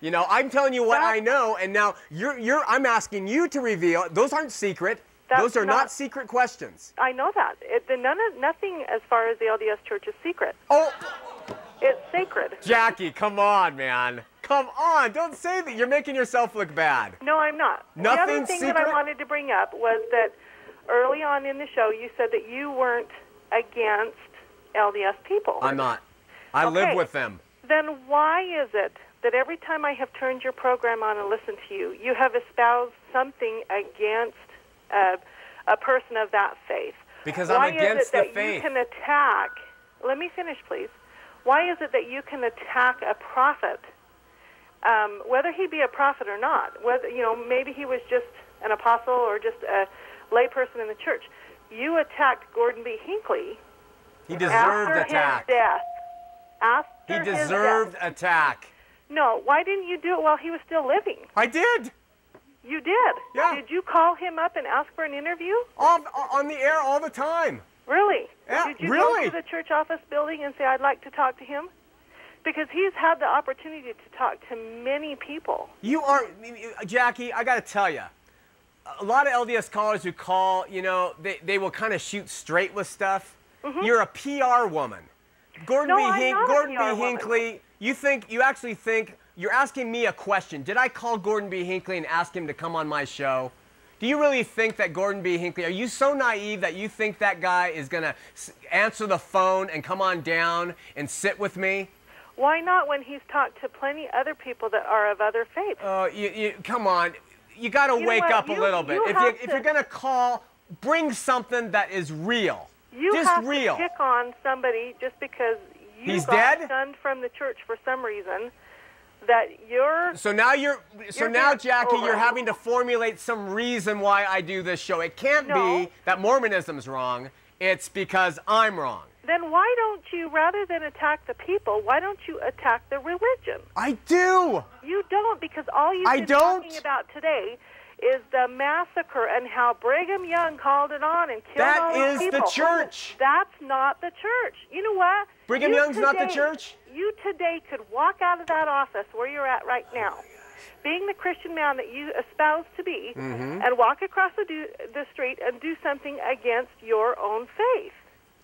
You know, I'm telling you what I know, and now you're you're I'm asking you to reveal. Those aren't secret. That's Those are not, not- secret questions. I know that. It, the, none of, nothing as far as the LDS Church is secret. Oh, It's sacred. Jackie, come on, man. Come on. Don't say that. You're making yourself look bad. No, I'm not. the other Nothing thing that I wanted to bring up was that early on in the show, you said that you weren't against LDS people. I'm not. I live with them. Then why is it that every time I have turned your program on and listened to you, you have espoused something against uh, a person of that faith? Because I'm why against is it the that faith. you can attack? Let me finish, please. Why is it that you can attack a prophet, um, whether he be a prophet or not? Whether you know, maybe he was just an apostle or just a layperson in the church. You attacked Gordon B. Hinckley He deserved after attack. his death. After He his death. deserved attack. No, why didn't you do it while he was still living? I did. You did. Yeah. Did you call him up and ask for an interview? All, on the air all the time. Really? Yeah, Did you really. go to the church office building and say, I'd like to talk to him? Because he's had the opportunity to talk to many people. You are, Jackie, I got to tell you, a lot of LDS callers who call, you know, they, they will kind of shoot straight with stuff. You're a PR woman. Gordon Mm-hmm. No, B. Hink, Gordon B. woman. You think, you actually think, you're asking me a question. Did I call Gordon B. Hinckley and ask him to come on my show? Do you really think that Gordon B. Hinckley, are you so naive that you think that guy is going to answer the phone and come on down and sit with me? Why not when he's talked to plenty other people that are of other faiths? Oh, you, you, come on. You got to wake up a little bit. you if you have if to- you're gonna call, bring something that is real. you Just have real. to pick on somebody just because you He's got dead? shunned from the church for some reason. That you're So now you're so You're now Jackie, you're having to formulate some reason why I do this show. It can't No. be that Mormonism's wrong. It's because I'm wrong. then why don't you rather than attack the people, why don't you attack the religion? I do. You don't because all you've I been don't. talking about today is the massacre and how Brigham Young called it on and killed That all those is the church. That's not the church. You know what? Brigham You Young's not the church? You today could walk out of that office where you're at right now, being the Christian man that you espouse to be, Mm-hmm. and walk across the, do, the street and do something against your own faith.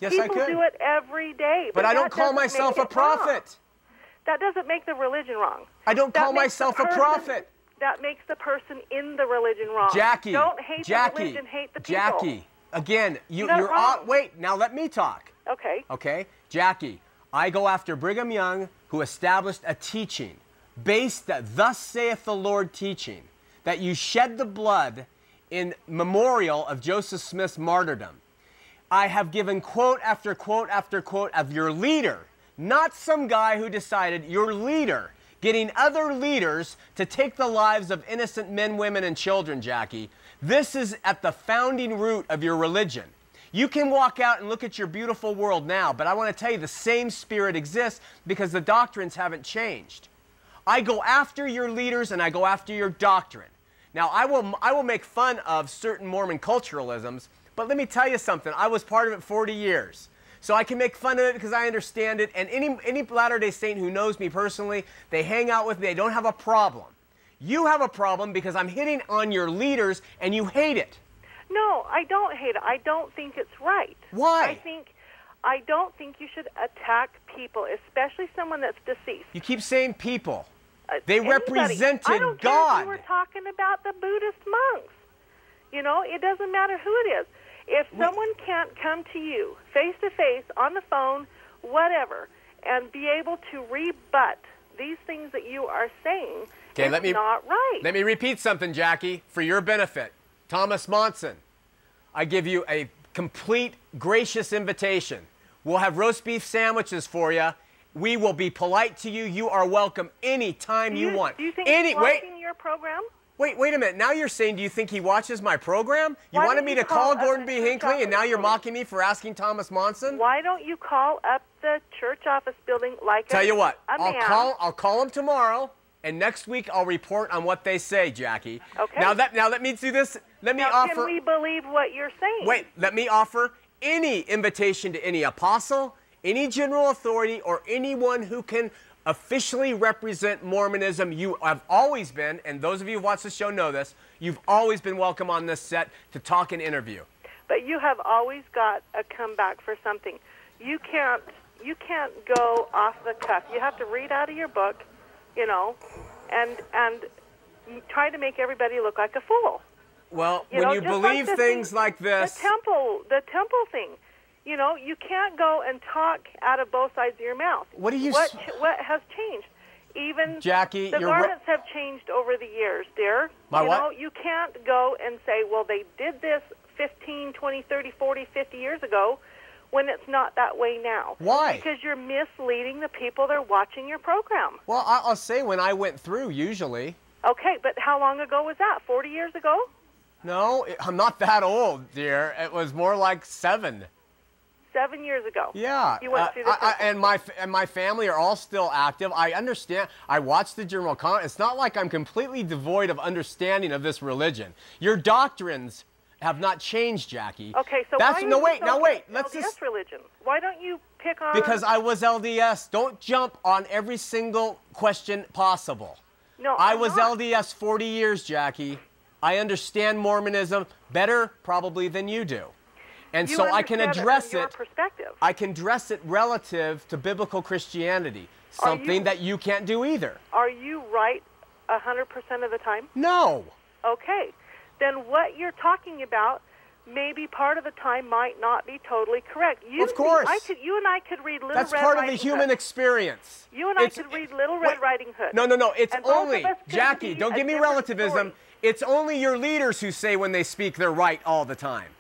Yes, I could. People do it every day. But I don't call myself a it wrong. prophet. That doesn't make the religion wrong. I don't That call myself a prophet. That makes the person in the religion wrong. Jackie. Don't hate Jackie. the religion, hate the people. Jackie. Again, you, Not you're wrong. on. Wait, now let me talk. Okay. Okay? Jackie, I go after Brigham Young, who established a teaching based that thus saith the Lord teaching, that you shed the blood in memorial of Joseph Smith's martyrdom. I have given quote after quote after quote of your leader, not some guy who decided, your leader, getting other leaders to take the lives of innocent men, women, and children, Jackie. This is at the founding root of your religion. You can walk out and look at your beautiful world now, but I want to tell you the same spirit exists because the doctrines haven't changed. I go after your leaders and I go after your doctrine. Now, I will, I will make fun of certain Mormon culturalisms, but let me tell you something. I was part of it 40 years. So I can make fun of it because I understand it. And any, any Latter day Saint who knows me personally, they hang out with me, they don't have a problem. You have a problem because I'm hitting on your leaders and you hate it. No, I don't hate it. I don't think it's right. Why? I think I don't think you should attack people, especially someone that's deceased. You keep saying people. Uh, They anybody. represented I don't care God. If you were talking about the Buddhist monks. You know, it doesn't matter who it is. If someone can't come to you face to face on the phone, whatever, and be able to rebut these things that you are saying, Okay, let me- not right. Let me repeat something, Jackie, for your benefit. Thomas Monson, I give you a complete, gracious invitation. We'll have roast beef sandwiches for you. We will be polite to you. You are welcome anytime do you, want. Do you think Any wait, your program? Wait, wait a minute. Now you're saying, do you think he watches my program? You Why wanted me you to call call Gordon B. Hinckley, and now you're mocking me for asking Thomas Monson? Why don't you call up the church office building like Tell a, you what, I'll call. I'll call him tomorrow, and next week I'll report on what they say, Jackie. Okay. Now that now let me do this. Let me Now, offer. can we believe what you're saying? Wait, let me offer any invitation to any apostle, any general authority, or anyone who can officially represent Mormonism. You have always been, and those of you who watch the show know this, you've always been welcome on this set to talk and interview. But you have always got a comeback for something. You can't you can't go off the cuff. You have to read out of your book, you know, and and try to make everybody look like a fool. Well, You when know, you just like believe things thing- like this, The temple, the temple thing. You know, you can't go and talk out of both sides of your mouth. What do you What s- what has changed? Even Jackie, the garments have changed over the years, dear. My you what? know, you can't go and say, "Well, they did this 15, 20, 30, 40, 50 years ago." When it's not that way now. Why? Because you're misleading the people that are watching your program. well, I- I'll say when I went through, usually. Okay, but how long ago was that? 40 years ago? No, I'm not that old, dear. It was more like seven. Seven years ago. Yeah, You went uh, through the I- I- and my and my family are all still active. I understand. I watch the General Con. It's not like I'm completely devoid of understanding of this religion. Your doctrines have not changed, Jackie. Okay, so that's why no wait. Now wait. Let's LDS just religion. Why don't you pick on? because I was LDS. Don't jump on every single question possible. no, I I'm was not. LDS 40 years, Jackie. I understand Mormonism better probably than you do. And You so I can address it. Perspective. I can dress it relative to biblical Christianity, something you- that you can't do either. Are you right a hundred percent of the time? No. Okay, then what you're talking about maybe part of the time might not be totally correct. You Of course. I could, you and I could read Little Red Riding Hood. That's Red part of the human Hood. experience. You and I It's- could read Little Red wait. Riding Hood. No, no, no. It's And only, Jackie, don't give me relativism. story. It's only your leaders who say when they speak they're right all the time.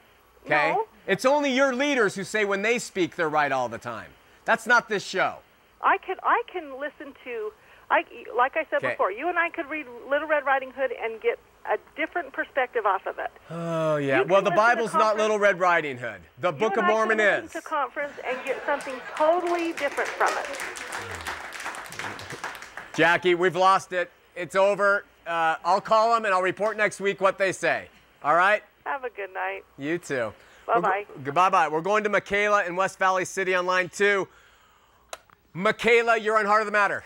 Okay? No. It's only your leaders who say when they speak they're right all the time. That's not this show. I could I can listen to I, like I said Okay. before, you and I could read Little Red Riding Hood and get a different perspective off of it. Oh yeah. Well, the Bible's not Little Red Riding Hood. The Book of Mormon can is. to conference and get something totally different from it. Jackie, we've lost it. It's over. Uh, I'll call them and I'll report next week what they say. All right? Have a good night. You too. Bye-bye. Goodbye bye. We're going to Michaela in West Valley City on line two. Michaela, you're on Heart of the Matter.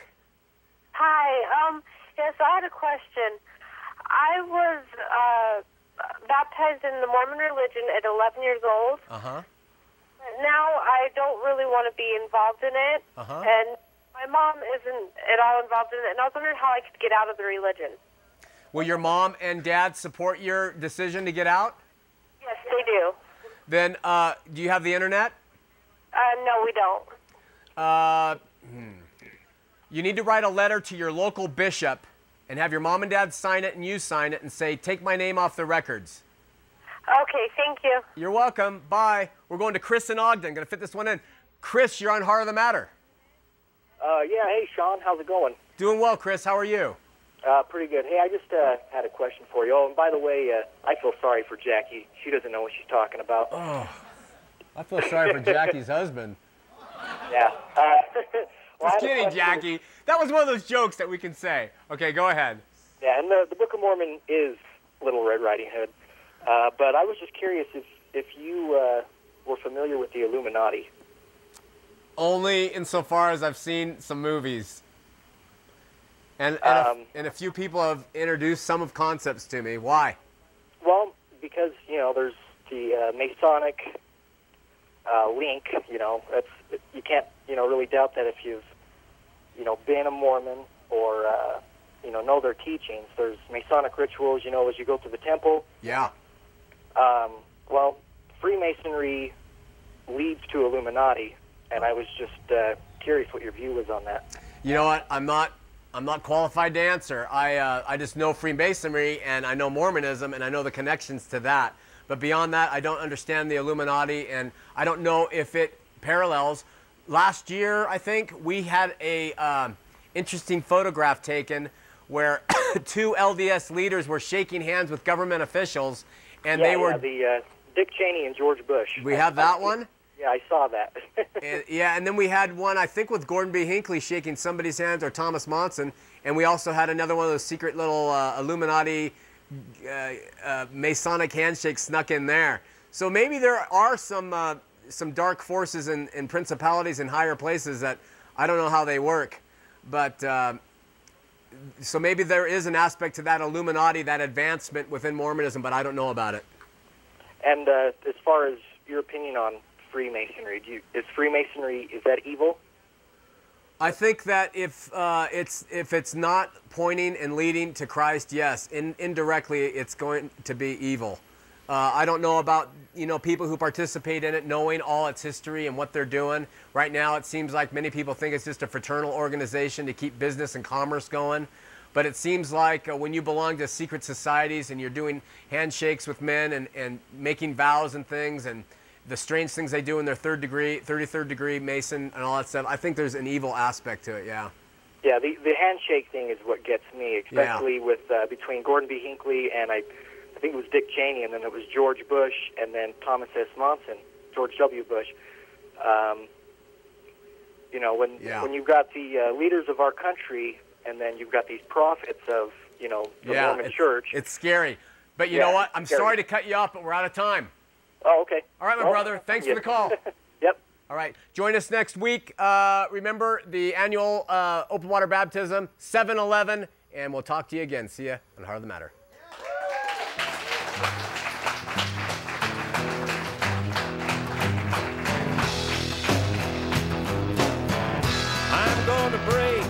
Hi. Um. Yes, I had a question. I was uh, baptized in the Mormon religion at 11 years old. Uh huh. Now I don't really want to be involved in it, Uh-huh. and my mom isn't at all involved in it. And I was wondering how I could get out of the religion. Will your mom and dad support your decision to get out? Yes, they do. Then, uh, do you have the internet? Uh, no, we don't. Uh, hmm. You need to write a letter to your local bishop and have your mom and dad sign it and you sign it and say, take my name off the records. Okay, thank you. You're welcome. Bye. We're going to Chris in Ogden. Going to fit this one in. Chris, you're on Heart of the Matter. Uh, yeah, hey, Sean, how's it going? Doing well, Chris. How are you? Uh, pretty good. Hey, I just uh, had a question for you. Oh, and by the way, uh, I feel sorry for Jackie. She doesn't know what she's talking about. Oh, I feel sorry for Jackie's husband. Yeah. Uh, (laughs) well, Just kidding. Jackie. That was one of those jokes that we can say. Okay, go ahead. Yeah, and the, the Book of Mormon is Little Red Riding Hood. Uh, but I was just curious if, if you uh, were familiar with the Illuminati. Only insofar as I've seen some movies. And, and, a, Um, and a few people have introduced some of concepts to me. Why? Well, because, you know, there's the uh, Masonic uh, link, you know, that's, you can't, you know, really doubt that if you've, you know, been a Mormon or, uh, you know, know their teachings. There's Masonic rituals, you know, as you go to the temple. Yeah. Um, well, Freemasonry leads to Illuminati, and I was just uh, curious what your view was on that. You know what? I'm not. I'm not qualified to answer. I uh, I just know Freemasonry and I know Mormonism and I know the connections to that. But beyond that, I don't understand the Illuminati and I don't know if it parallels. Last year, I think we had a um, interesting photograph taken where (coughs) two LDS leaders were shaking hands with government officials, and yeah, they were. yeah, the uh, Dick Cheney and George Bush. we have that one. Yeah, I saw that. (laughs) And, yeah, and then we had one, I think, with Gordon B. Hinckley shaking somebody's hands, or Thomas Monson, and we also had another one of those secret little uh, Illuminati uh, uh, Masonic handshakes snuck in there. So maybe there are some uh, some dark forces and, and principalities in higher places that I don't know how they work, but. Uh, so maybe there is an aspect to that Illuminati, that advancement within Mormonism, but I don't know about it. and uh, as far as your opinion on Freemasonry, you, is Freemasonry is that evil? I think that if uh, it's if it's not pointing and leading to Christ, yes, in, indirectly it's going to be evil. Uh, I don't know about you know people who participate in it knowing all its history and what they're doing. Right now, it seems like many people think it's just a fraternal organization to keep business and commerce going. But it seems like uh, when you belong to secret societies and you're doing handshakes with men and, and making vows and things and the strange things they do in their third degree, 33rd degree Mason and all that stuff, I think there's an evil aspect to it, yeah. Yeah, the the handshake thing is what gets me, especially with uh, between Gordon B. Hinckley and I, I think it was Dick Cheney, and then it was George Bush, and then Thomas S. Monson, George W. Bush. Um, you know, when Yeah. when you've got the uh, leaders of our country, and then you've got these prophets of you know the yeah, Mormon it's, Church. It's scary. But you Yeah, know what? I'm scary. sorry to cut you off, but we're out of time. Oh, okay. All right, my Well, brother. Thanks yeah. for the call. (laughs) yep. All right. Join us next week. Uh, remember the annual uh, open water baptism, 7 Eleven, and we'll talk to you again. See you on Heart of the Matter. I'm gonna break.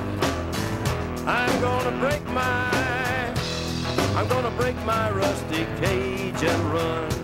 I'm gonna break my. I'm gonna break my rusty cage and run.